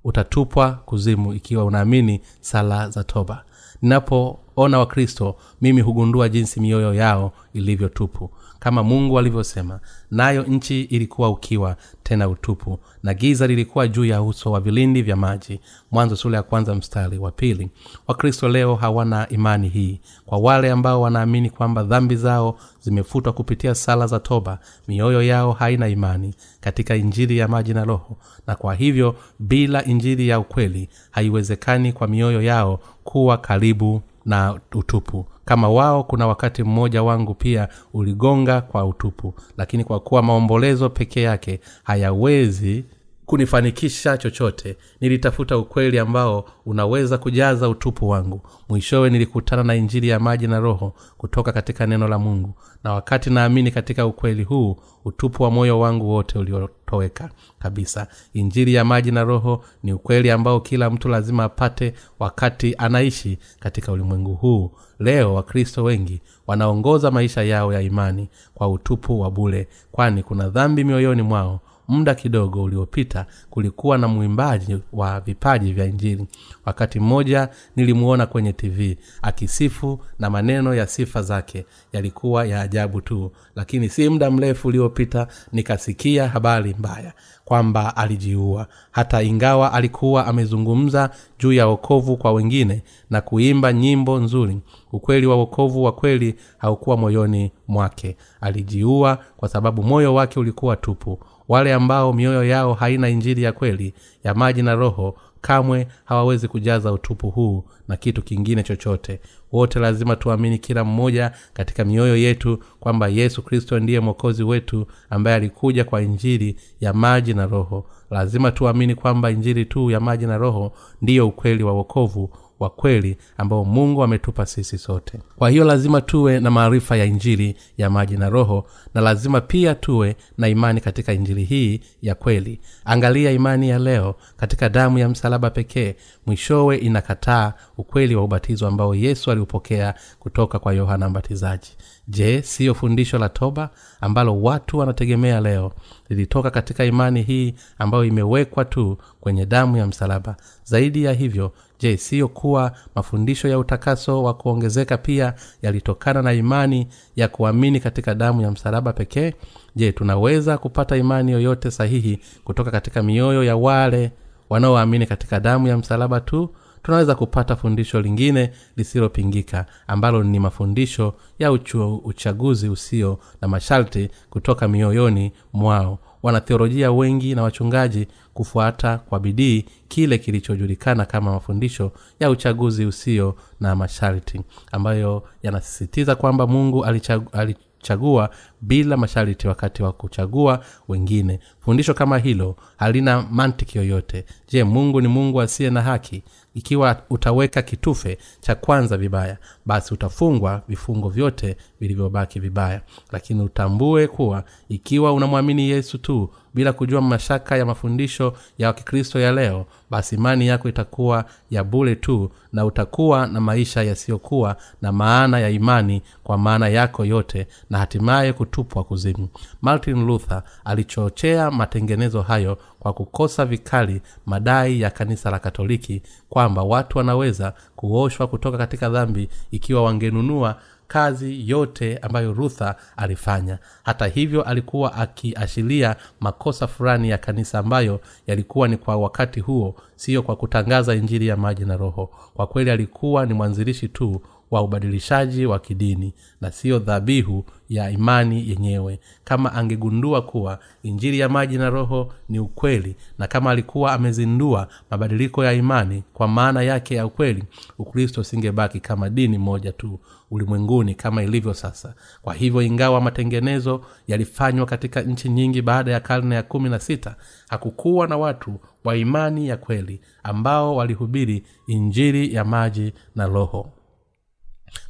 utatupwa kuzimu ikiwa unaamini sala za toba. Ninapoona wakristo mimi hugundua jinsi mioyo yao ilivyotupu kama mungu alivyosema nayo nchi ilikuwa ukiwa tena utupu na giza lilikuwa juu ya uso wa vilindi vya maji. Mwanzo sura ya kwanza mstari wa pili. Wakristo leo hawana imani hii. Kwa wale ambao wanaamini kwamba dhambi zao zimefutwa kupitia sala za toba mioyo yao haina imani katika injili ya maji na roho. Na kwa hivyo bila injili ya ukweli haiwezekani kwa mioyo yao kuwa karibu na utupu kama wao kuna wakati mmoja wangu pia uligonga kwa utupu. Lakini kwa kuwa maombolezo peke yake hayawezi kunifanikisha chochote nilitafuta ukweli ambao unaweza kujaza utupu wangu. Mwishowe nilikutana na injili ya maji na roho kutoka katika neno la mungu. Na wakati naamini katika ukweli huu utupu wa moyo wangu wote uliotoweka kabisa. Injili ya maji na roho ni ukweli ambao kila mtu lazima apate wakati anaishi katika ulimwengu huu. Leo wakristo wengi wanaongoza maisha yao ya imani kwa utupu wa bule kwani kuna dhambi mioyoni mwao muda kidogo uliopita kulikuwa na mwimbaji wa vipaji vya injili. Wakati mmoja nilimuona kwenye tv akisifu na maneno ya sifa zake yalikuwa ya ajabu tu lakini si muda mrefu uliopita nikasikia habari mbaya kwamba alijiua. Hata ingawa alikuwa amezungumza juu ya wokovu kwa wengine na kuimba nyimbo nzuri ukweli wa wokovu wa kweli haukuwa moyoni mwake. Alijiua kwa sababu moyo wake ulikuwa tupu wale ambao mioyo yao haina injili ya kweli ya maji na roho kamwe hawawezi kujaza utupu huu na kitu kingine chochote. Wote lazima tuamini kila mmoja katika mioyo yetu kwamba yesu kristo ndiye mwokozi wetu ambaye alikuja kwa injili ya maji na roho. Lazima tuamini kwamba injili tu ya maji na roho ndiyo ukweli wa wokovu wa kweli ambao mungu ametupa sisi sote. Kwa hiyo lazima tuwe na maarifa ya injili ya maji na roho na lazima pia tuwe na imani katika injili hii ya kweli. Angalia imani ya leo katika damu ya msalaba pekee. Mwishowe inakataa ukweli wa ubatizo ambao yesu aliupokea kutoka kwa yohana mbatizaji. Je siyo fundisho la toba ambalo watu wanategemea leo? Lilitoka katika imani hii ambayo imewekwa tu kwenye damu ya msalaba. Zaidi ya hivyo je siyo kuwa mafundisho ya utakaso wa kuongezeka pia yalitokana na imani ya kuamini katika damu ya msalaba pekee? Je tunaweza kupata imani yoyote sahihi kutoka katika mioyo ya wale wanaoamini katika damu ya msalaba tu? Tunaweza kupata fundisho lingine lisilopingika ambalo ni mafundisho ya uchu, uchaguzi usio na masharti kutoka mioyoni mwao wanatheolojia wengi na wachungaji kufuata kwa bidii kile kilichojulikana kama mafundisho ya uchaguzi usio na masharti ambayo yanasisitiza kwamba mungu alichag, alichagua bila masharti wakati wa kuchagua wengine. Fundisho kama hilo halina mantiki yoyote. Je mungu ni mungu asiye na haki ikiwa utaweka kitufe cha kwanza vibaya basi utafungwa vifungo vyote vilivyobaki vibaya. Lakini utambue kuwa ikiwa unamwamini yesu tu bila kujua mashaka ya mafundisho ya kikristo ya leo basi imani yako itakuwa ya bule tu na utakuwa na maisha yasiyokuwa na maana ya imani kwa maana yako yote na hatimaye kutupwa kuzimu. Martin luther alichochea matengenezo hayo kwa kukosa vikali madai ya kanisa la katoliki kwamba watu wanaweza kuoshwa kutoka katika dhambi ikiwa wangenunua kazi yote ambayo rutha alifanya. Hata hivyo alikuwa akiashiria makosa fulani ya kanisa ambayo yalikuwa ni kwa wakati huo siyo kwa kutangaza injili ya maji na roho. Kwa kweli alikuwa ni mwanzilishi tu wa ubadilishaji wa kidini na siyo dhabihu ya imani yenyewe. Kama angegundua kuwa injili ya maji na roho ni ukweli na kama alikuwa amezindua mabadiliko ya imani kwa maana yake ya ukweli ukristo usingebaki kama dini moja tu ulimwenguni kama ilivyo sasa. Kwa hivyo ingawa matengenezo yalifanywa katika nchi nyingi baada ya karne ya kumi na sita hakukuwa na watu wa imani ya kweli ambao walihubiri injili ya maji na roho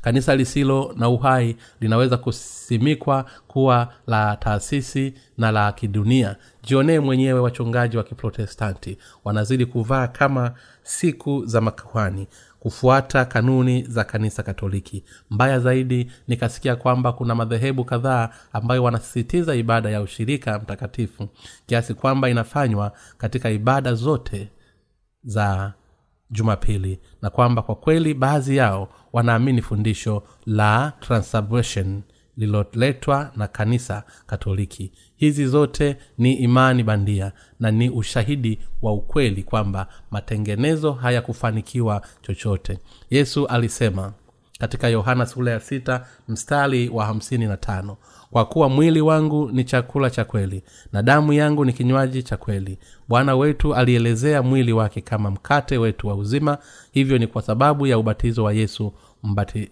kanisa lisilo na uhai linaweza kusimikwa kuwa la taasisi na la kidunia. Jionee mwenyewe wachungaji wa kiprotestanti. Wanazidi kuvaa kama siku za makuhani kufuata kanuni za kanisa katoliki. Mbaya zaidi nikasikia kwamba kuna madhehebu kadhaa ambayo wanasisitiza ibada ya ushirika mtakatifu kiasi kwamba inafanywa katika ibada zote za jumapili na kwamba kwa kweli baadhi yao wanaamini fundisho la transubration lililoletwa na kanisa katoliki. Hizi zote ni imani bandia na ni ushahidi wa ukweli kwamba matengenezo hayakufanikiwa chochote. Yesu alisema katika yohana sula ya sita mstari wa hamsini na tano kwa kuwa mwili wangu ni chakula cha kweli na damu yangu ni kinywaji cha kweli. Bwana wetu alielezea mwili wake kama mkate wetu wa uzima hivyo ni kwa sababu ya ubatizo wa yesu mbati,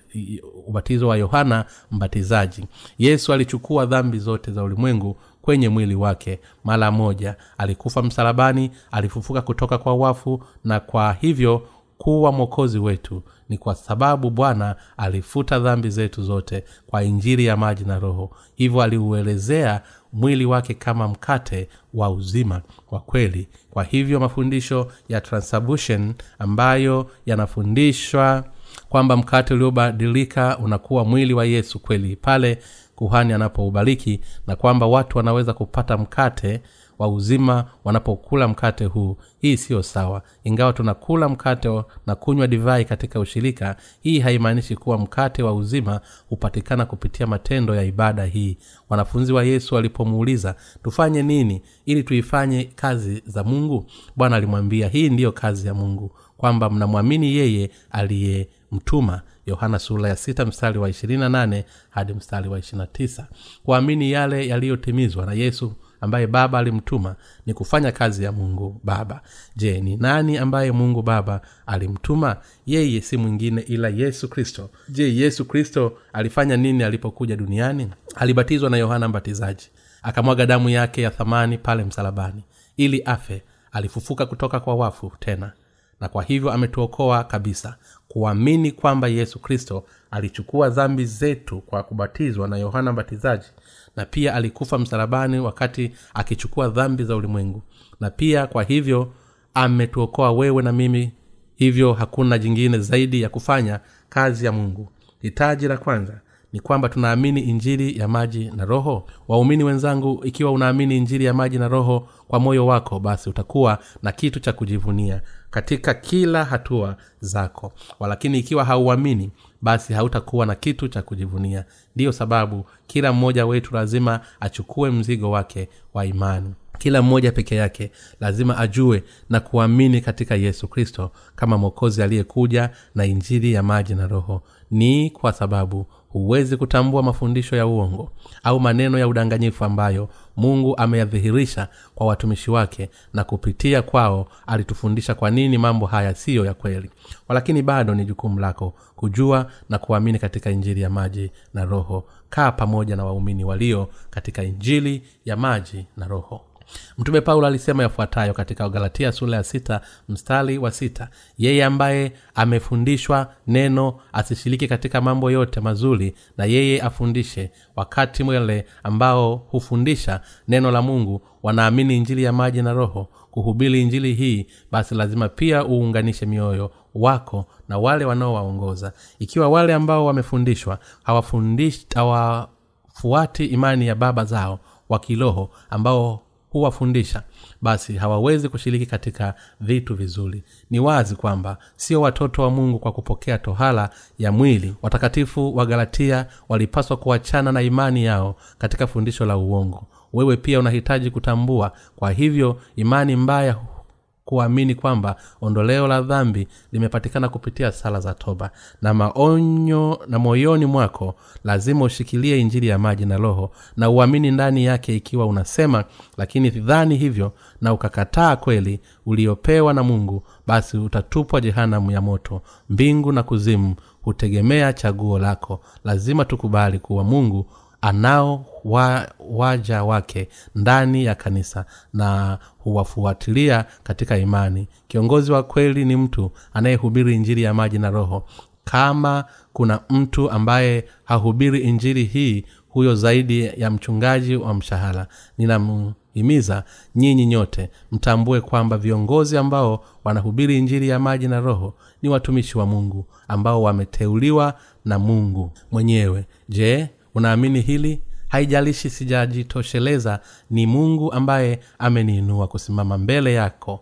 ubatizo wa yohana mbatizaji. Yesu alichukua dhambi zote za ulimwengu kwenye mwili wake. Mara moja alikufa msalabani alifufuka kutoka kwa wafu na kwa hivyo kuwa mwokozi wetu ni kwa sababu bwana alifuta dhambi zetu zote kwa injiri ya maji na roho. Hivyo aliuelezea mwili wake kama mkate wa uzima wa kweli. Kwa hivyo mafundisho ya transubmission ambayo yanafundishwa kwamba mkate uliobadilika unakuwa mwili wa yesu kweli pale kuhani anapoubariki na kwamba watu wanaweza kupata mkate wa uzima wanapokula mkate huu. Hii siyo sawa. Ingawa tunakula mkate na kunywa divai katika ushirika hii haimaanishi kuwa mkate wa uzima hupatikana kupitia matendo ya ibada hii. Wanafunzi wa yesu walipomuuliza tufanye nini ili tuifanye kazi za mungu? Bwana alimwambia hii ndiyo kazi ya mungu kwamba mnamwamini yeye aliyemtuma. Yohana sura ya sita mstari wa ishirini na nane hadi mstari wa ishirina tisa. Kuamini yale yaliyotimizwa na yesu ambaye baba alimtuma ni kufanya kazi ya mungu baba. Je ni nani ambaye mungu baba alimtuma? Yeye si mwingine ila yesu kristo. Je yesu kristo alifanya nini alipokuja duniani? Alibatizwa na yohana mbatizaji. Akamwaga damu yake ya thamani pale msalabani ili afe. Alifufuka kutoka kwa wafu tena. Na kwa hivyo ametuokoa kabisa. Kuamini kwamba yesu kristo alichukua dhambi zetu kwa kubatizwa na yohana mbatizaji na pia alikufa msalabani wakati akichukua dhambi za ulimwengu. Na pia kwa hivyo ametuokoa wewe na mimi hivyo hakuna jingine zaidi ya kufanya kazi ya mungu. Hitaji la kwanza ni kwamba tunaamini injili ya maji na roho. Waumini wenzangu ikiwa unaamini injili ya maji na roho kwa moyo wako basi utakuwa na kitu cha kujivunia katika kila hatua zako. Walakini ikiwa hauamini basi hautakuwa na kitu cha kujivunia. Ndiyo sababu kila mmoja wetu lazima achukue mzigo wake wa imani. Kila mmoja peke yake lazima ajue na kuamini katika yesu kristo kama mwokozi aliyekuja na injili ya maji na roho. Ni kwa sababu huwezi kutambua mafundisho ya uongo au maneno ya udanganyifu ambayo mungu ameyadhihirisha kwa watumishi wake na kupitia kwao alitufundisha kwa nini mambo haya siyo ya kweli. Walakini bado ni jukumu lako kujua na kuamini katika injili ya maji na roho. Kaa pamoja na waumini walio katika injili ya maji na roho mtume paulo alisema yafuatayo katika galatia sura ya sita mstari wa sita. Yeye ambaye amefundishwa neno asishiriki katika mambo yote mazuri na yeye afundishe wakati mwele ambao hufundisha neno la mungu wanaamini injili ya maji na roho. Kuhubiri injili hii basi lazima pia uunganishe mioyo wako na wale wanaowaongoza. Ikiwa wale ambao wamefundishwa hawafuati imani ya baba zao wa kiroho ambao huwafundisha basi hawawezi kushiriki katika vitu vizuri. Ni wazi kwamba sio watoto wa mungu kwa kupokea tohala ya mwili. Watakatifu wa galatia walipaswa kuachana na imani yao katika fundisho la uongo. Wewe pia unahitaji kutambua kwa hivyo imani mbaya kuamini kwamba ondoleo la dhambi limepatikana kupitia sala za toba. Na maonyo na moyoni mwako lazima ushikilie injili ya maji na roho na uamini ndani yake ikiwa unasema lakini dhani hivyo na ukakataa kweli uliopewa na mungu basi utatupwa jehanamu ya moto. Mbingu na kuzimu hutegemea chaguo lako. Lazima tukubali kuwa mungu anao wa, waja wake ndani ya kanisa na huwafuatilia katika imani. Kiongozi wa kweli ni mtu anayehubiri injili ya maji na roho. Kama kuna mtu ambaye hahubiri injili hii huyo zaidi ya mchungaji wa mshahara. Ninamhimiza nyinyi nyote mtambue kwamba viongozi ambao wanahubiri injili ya maji na roho ni watumishi wa mungu ambao wameteuliwa na mungu mwenyewe. Je unaamini hili? Haijalishi sijajitosheleza ni mungu ambaye ameniinua kusimama mbele yako.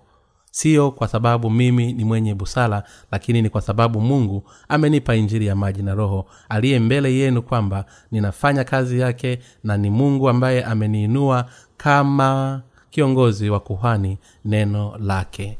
Sio kwa sababu mimi ni mwenye busara lakini ni kwa sababu mungu amenipa injili ya maji na roho aliye mbele yenu kwamba ninafanya kazi yake na ni mungu ambaye ameniinua kama kiongozi wa kuhani neno lake.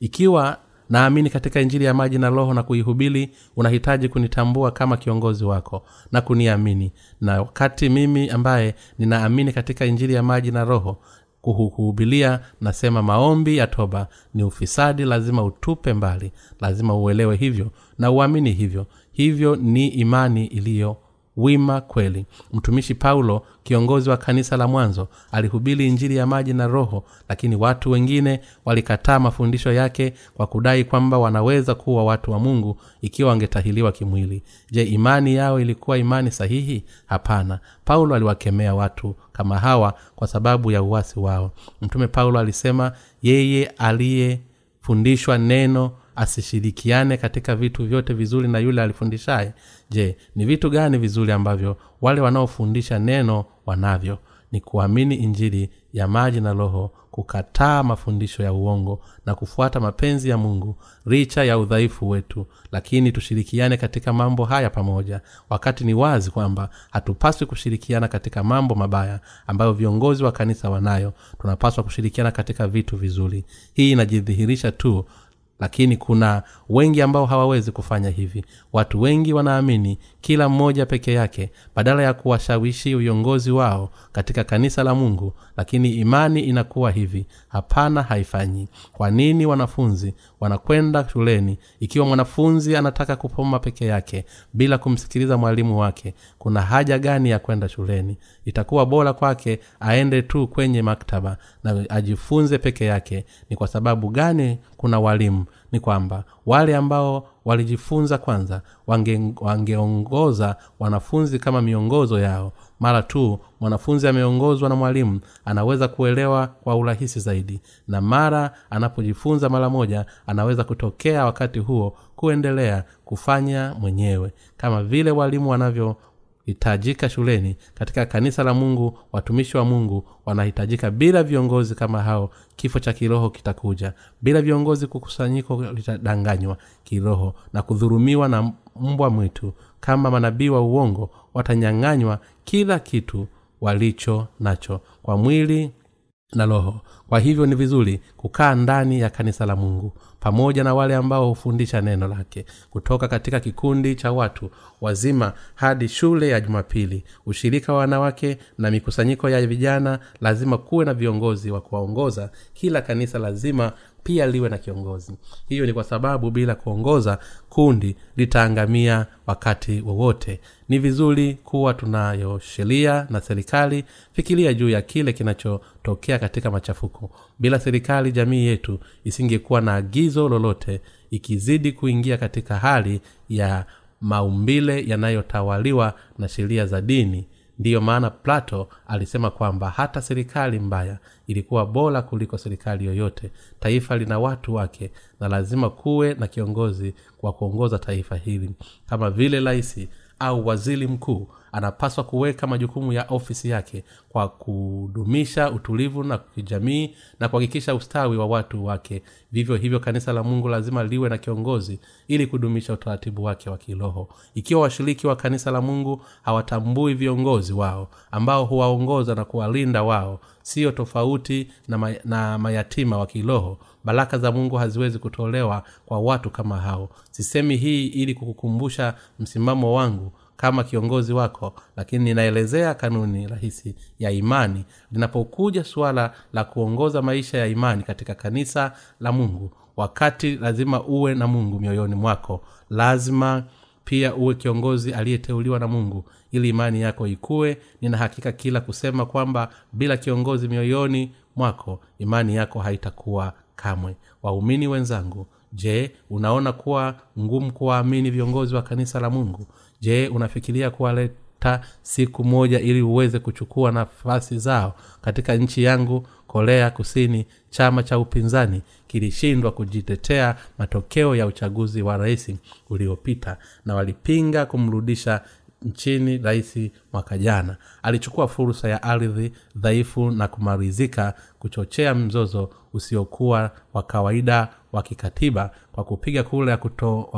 Ikiwa naamini katika injili ya maji na roho na kuihubiri unahitaji kunitambua kama kiongozi wako na kuniamini. Na wakati mimi ambaye ninaamini katika injili ya maji na roho kuhuhubilia nasema maombi ya toba. Ni ufisadi lazima utupe mbali lazima uelewe hivyo na uamini hivyo. Hivyo ni imani iliyo wima kweli. Mtumishi paulo kiongozi wa kanisa la mwanzo alihubiri injili ya maji na roho lakini watu wengine walikataa mafundisho yake kwa kudai kwamba wanaweza kuwa watu wa mungu ikiwa wangetahiliwa kimwili. Je imani yao ilikuwa imani sahihi? Hapana. Paulo aliwakemea watu kama hawa kwa sababu ya uwasi wao. Mtume paulo alisema yeye aliyefundishwa neno asishirikiane katika vitu vyote vizuri na yule alifundishaye. Je ni vitu gani vizuri ambavyo wale wanaofundisha neno wanavyo? Ni kuamini injili ya maji na roho kukataa mafundisho ya uongo na kufuata mapenzi ya mungu richa ya udhaifu wetu. Lakini tushirikiane katika mambo haya pamoja. Wakati ni wazi kwamba hatupaswi kushirikiana katika mambo mabaya ambayo viongozi wa kanisa wanayo. Tunapaswa kushirikiana katika vitu vizuri. Hii inajidhihirisha tu lakini kuna wengi ambao hawawezi kufanya hivi. Watu wengi wanaamini kila mmoja peke yake badala ya kuwashawishi viongozi wao katika kanisa la mungu lakini imani inakuwa hivi. Hapana haifanyi. Kwa nini wanafunzi wanakwenda shuleni? Ikiwa mwanafunzi anataka kupoma peke yake bila kumsikiliza mwalimu wake kuna haja gani ya kwenda shuleni? Itakuwa bora kwake aende tu kwenye maktaba na ajifunze peke yake. Ni kwa sababu gani kuna walimu ni kwamba wale ambao walijifunza kwanza wange, wangeongoza wanafunzi kama miongozo yao. Mara tu mwanafunzi ameongozwa na mwalimu anaweza kuelewa kwa urahisi zaidi. Na mara anapojifunza mara moja anaweza kutokea wakati huo kuendelea kufanya mwenyewe. Kama vile walimu wanavyo hitajika shuleni. Katika kanisa la mungu watumishi wa mungu wanahitajika bila viongozi kama hao kifo cha kiroho kitakuja. Bila viongozi kukusanyiko litadanganywa kiroho na kudhurumiwa na mbwa mwitu. Kama manabii wa uongo watanyang'anywa kila kitu walicho nacho kwa mwili na roho. Kwa hivyo ni vizuri kukaa ndani ya kanisa la mungu pamoja na wale ambao hufundisha neno lake kutoka katika kikundi cha watu wazima hadi shule ya jumapili. Ushirika wa wanawake na mikusanyiko ya vijana lazima kuwe na viongozi wa kuwaongoza. Kila kanisa lazima pia liwe na kiongozi. Hiyo ni kwa sababu bila kuongoza kundi litaangamia wakati wowote. Ni vizuri kuwa tunayo sheria na serikali fikiria juu ya kile kinachotokea katika machafuko. Bila serikali jamii yetu isingekuwa na agizo lolote ikizidi kuingia katika hali ya maumbile yanayotawaliwa na sheria za dini ndiyo maana plato alisema kwamba hata serikali mbaya ilikuwa bora kuliko serikali yoyote. Taifa lina watu wake na lazima kuwe na kiongozi kwa kuongoza taifa hili. Kama vile rahisi au waziri mkuu anapaswa kuweka majukumu ya ofisi yake kwa kudumisha utulivu na kijamii na kuhakikisha ustawi wa watu wake. Vivyo hivyo kanisa la mungu lazima liwe na kiongozi ili kudumisha utaratibu wake wa kiroho. Ikiwa washiriki wa kanisa la mungu hawatambui viongozi wao ambao huwaongoza na kuwalinda wao siyo tofauti na, may, na mayatima wa kiroho. Baraka za mungu haziwezi kutolewa kwa watu kama hao. Sisemi hii ili kukukumbusha msimamo wangu kama kiongozi wako lakini ninaelezea kanuni rahisi ya imani. Linapokuja suala la kuongoza maisha ya imani katika kanisa la mungu wakati lazima uwe na mungu mioyoni mwako. Lazima pia uwe kiongozi aliyeteuliwa na mungu ili imani yako ikuwe ninahakika kila kusema kwamba bila kiongozi mioyoni mwako imani yako haitakuwa kamwe. Waumini wenzangu je unaona kuwa ngumu kuwaamini viongozi wa kanisa la mungu je unafikiria kuwaleta siku moja ili uweze kuchukua nafasi zao katika nchi yangu korea kusini chama cha upinzani kilishindwa kujitetea matokeo ya uchaguzi wa rais uliopita na walipinga kumrudisha nchini rais mwaka jana. Alichukua fursa ya ardhi dhaifu na kumalizika kuchochea mzozo usiokuwa wa kawaida wa kikatiba kwa kupiga kura ya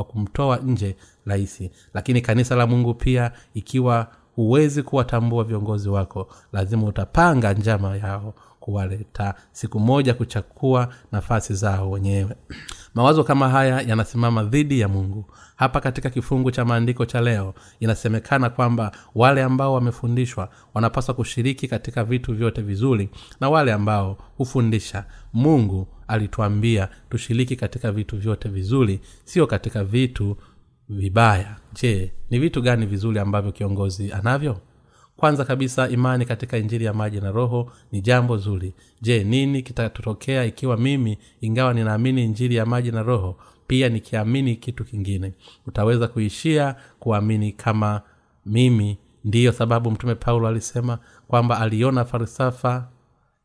kumtoa nje rahisi. Lakini kanisa la mungu pia ikiwa huwezi kuwatambua viongozi wako lazima utapanga njama yao kuwaleta. Siku moja kuchakua nafasi zao wenyewe. Mawazo kama haya yanasimama dhidi ya mungu. Hapa katika kifungu cha maandiko cha leo inasemekana kwamba wale ambao wamefundishwa wanapaswa kushiriki katika vitu vyote vizuri na wale ambao hufundisha. Mungu alituambia tushiriki katika vitu vyote vizuri sio katika vitu vibaya. Je ni vitu gani vizuri ambavyo kiongozi anavyo? Kwanza kabisa imani katika injili ya maji na roho ni jambo zuri. Je nini kitatotokea ikiwa mimi ingawa ninaamini injili ya maji na roho pia nikiamini kitu kingine? Utaweza kuishia kuamini kama mimi. Ndiyo sababu mtume paulo alisema kwamba aliona falsafa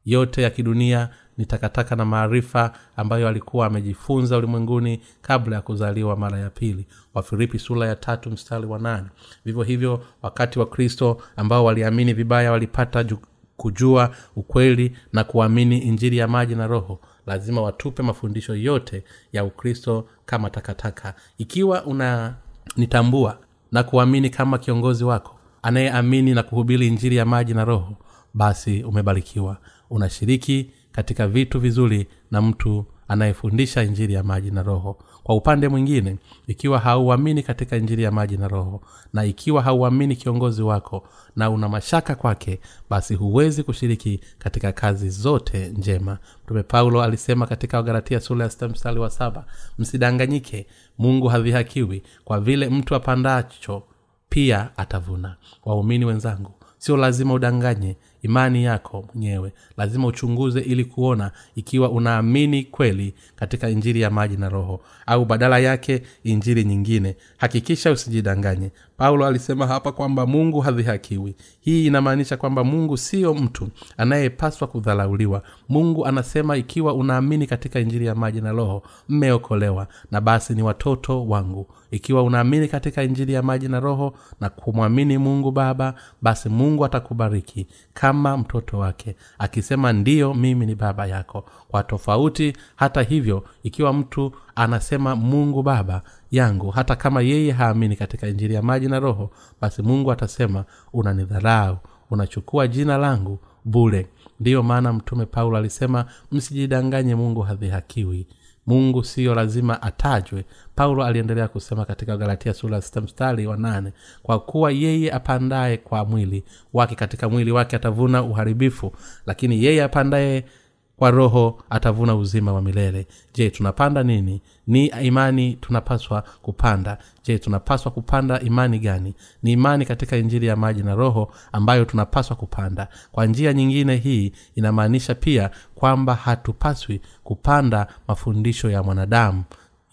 yote ya kidunia ni takataka na maarifa ambayo alikuwa amejifunza ulimwenguni kabla ya kuzaliwa mara ya pili. Wafilipi sura ya tatu mstari wa nane. Vivyo hivyo wakati wa kristo ambao waliamini vibaya walipata ju- kujua ukweli na kuamini injili ya maji na roho. Lazima watupe mafundisho yote ya ukristo kama takataka. Ikiwa unanitambua na kuamini kama kiongozi wako anayeamini na kuhubiri injili ya maji na roho basi umebarikiwa. Unashiriki katika vitu vizuri na mtu anayefundisha injili ya maji na roho. Kwa upande mwingine ikiwa hauamini katika injili ya maji na roho na ikiwa hauamini kiongozi wako na una mashaka kwake basi huwezi kushiriki katika kazi zote njema. Mtume paulo alisema katika wagalatia sura ya sita mstari wa saba msidanganyike mungu hadhihakiwi kwa vile mtu apandacho pia atavuna. Waumini wenzangu sio lazima udanganye imani yako mwenyewe. Lazima uchunguze ili kuona ikiwa unaamini kweli katika injili ya maji na roho. Au badala yake injili nyingine. Hakikisha usijidanganye paulo alisema hapa kwamba mungu hadhihakiwi. Hii inamaanisha kwamba mungu siyo mtu anayepaswa kudhalauliwa. Mungu anasema ikiwa unaamini katika injili ya maji na roho mmeokolewa na basi ni watoto wangu. Ikiwa unaamini katika injili ya maji na roho na kumwamini mungu baba basi mungu atakubariki kama mtoto wake akisema ndiyo mimi ni baba yako. Kwa tofauti hata hivyo ikiwa mtu anasema mungu baba yangu. Hata kama yeye haamini katika injili ya maji na roho basi mungu atasema unanidharau. Unachukua jina langu bule ndiyo maana mtume paulo alisema msijidanganye mungu hadhihakiwi mungu siyo lazima atajwe. Paulo aliendelea kusema katika galatia sura sita mstari wa nane kwa kuwa yeye apandaye kwa mwili wake katika mwili wake atavuna uharibifu lakini yeye apandaye kwa roho atavuna uzima wa milele. Je tunapanda nini? Ni imani tunapaswa kupanda. Je tunapaswa kupanda imani gani? Ni imani katika injili ya maji na roho ambayo tunapaswa kupanda. Kwa njia nyingine hii inamaanisha pia kwamba hatupaswi kupanda mafundisho ya mwanadamu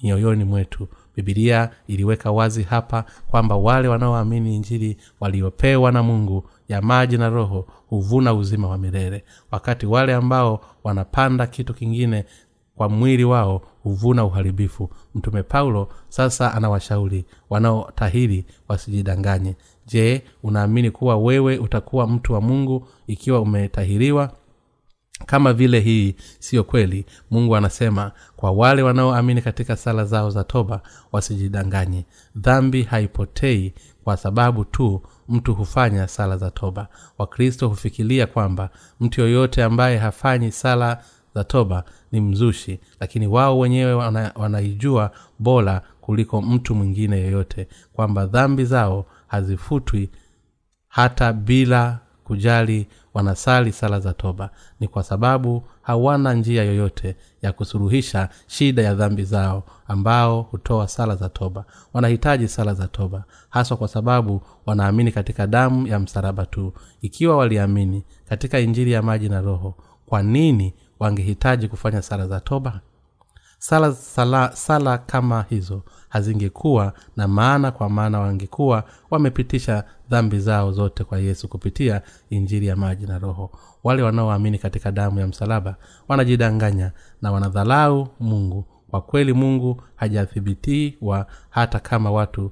mioyoni mwetu bibilia iliweka wazi hapa kwamba wale wanaoamini injili waliopewa na mungu ya maji na roho huvuna uzima wa milele. Wakati wale ambao wanapanda kitu kingine kwa mwili wao huvuna uharibifu. Mtume paulo sasa anawashauri wanaotahiri wasijidanganye. Je unaamini kuwa wewe utakuwa mtu wa mungu ikiwa umetahiriwa kama vile hii siyo kweli mungu anasema kwa wale wanaoamini katika sala zao za toba wasijidanganye. Dhambi haipotei kwa sababu tu mtu hufanya sala za toba. Wakristo hufikiria kwamba mtu yoyote ambaye hafanyi sala za toba ni mzushi lakini wao wenyewe wana, wanaijua bora kuliko mtu mwingine yoyote kwamba dhambi zao hazifutwi hata bila kujali wanasali sala za toba. Ni kwa sababu hawana njia yoyote ya kusuluhisha shida ya dhambi zao ambao hutoa sala za toba. Wanahitaji sala za toba haswa kwa sababu wanaamini katika damu ya msalaba tu. Ikiwa waliamini katika injili ya maji na roho kwa nini wangehitaji kufanya sala za toba sala, sala, sala kama hizo hazingekuwa na maana kwa maana wangekuwa wamepitisha dhambi zao zote kwa yesu kupitia injili ya maji na roho. Wale wanaoamini katika damu ya msalaba wanajidanganya na wanadhalau mungu. Kwa kweli mungu hajathibitiwa hata kama watu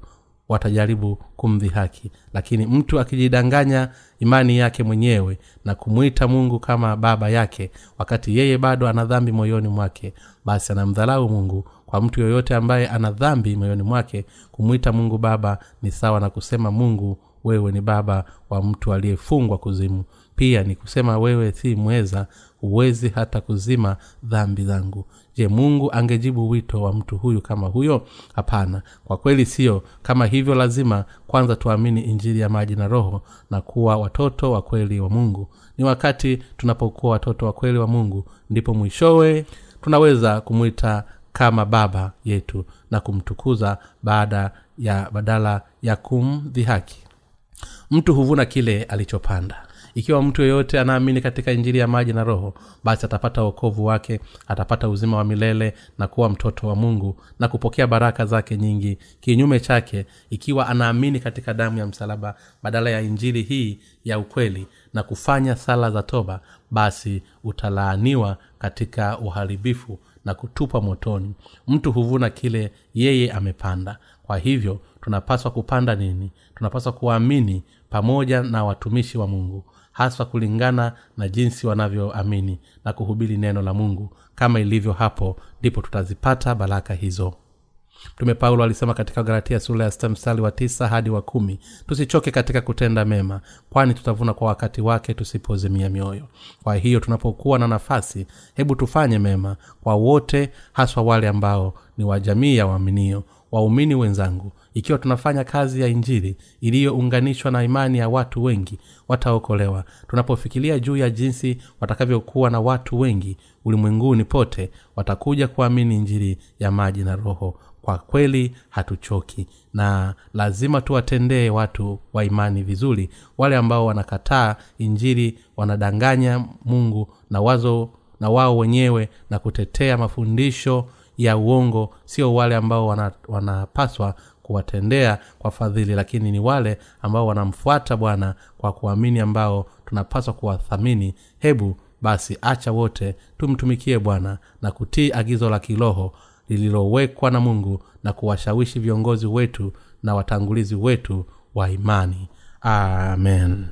watajaribu kumdhihaki. Lakini mtu akijidanganya imani yake mwenyewe na kumwita mungu kama baba yake wakati yeye bado ana dhambi moyoni mwake basi anamdhalau mungu. Kwa mtu yoyote ambaye ana dhambi moyoni mwake kumwita mungu baba ni sawa na kusema mungu wewe ni baba wa mtu aliyefungwa kuzimu. Pia ni kusema wewe si mweza huwezi hata kuzima dhambi zangu. Je mungu angejibu wito wa mtu huyu kama huyo? Hapana. Kwa kweli sio. Kama hivyo lazima kwanza tuamini injili ya maji na roho na kuwa watoto wa kweli wa mungu. Ni wakati tunapokuwa watoto wa kweli wa mungu ndipo mwishowe tunaweza kumwita kama baba yetu na kumtukuza baada ya badala ya kumdhihaki. Mtu huvuna kile alichopanda ikiwa mtu yeyote anaamini katika injili ya maji na roho basi atapata uokovu wake atapata uzima wa milele na kuwa mtoto wa mungu na kupokea baraka zake nyingi. Kinyume chake ikiwa anaamini katika damu ya msalaba badala ya injili hii ya ukweli na kufanya sala za toba basi utalaaniwa katika uharibifu na kutupa motoni. Mtu huvuna kile yeye amepanda. Kwa hivyo tunapaswa kupanda nini? Tunapaswa kuamini pamoja na watumishi wa mungu haswa kulingana na jinsi wanavyoamini na kuhubiri neno la mungu. Kama ilivyo hapo ndipo tutazipata baraka hizo. Mtume paulo alisema katika galatia sura ya mstari wa tisa hadi wa kumi tusichoke katika kutenda mema kwani tutavuna kwa wakati wake tusipozimia mioyo. Kwa hiyo tunapokuwa na nafasi hebu tufanye mema kwa wote haswa wale ambao ni wa jamii ya waaminio waumini wenzangu ikiwa tunafanya kazi ya injili iliyounganishwa na imani ya watu wengi wataokolewa. Tunapofikiria juu ya jinsi watakavyokuwa na watu wengi ulimwenguni pote watakuja kuamini injili ya maji na roho. Kwa kweli hatuchoki. Na lazima tuwatendee watu wa imani vizuri. Wale ambao wanakataa injili wanadanganya mungu na wazo na wao wenyewe na kutetea mafundisho ya uongo sio wale ambao wana, wanapaswa kuwatendea kwa fadhili lakini ni wale ambao wanamfuata bwana kwa kuamini ambao tunapaswa kuwathamini. Hebu basi acha wote tumtumikie bwana na kutii agizo la kiroho lililowekwa na mungu na kuwashawishi viongozi wetu na watangulizi wetu wa imani. Amen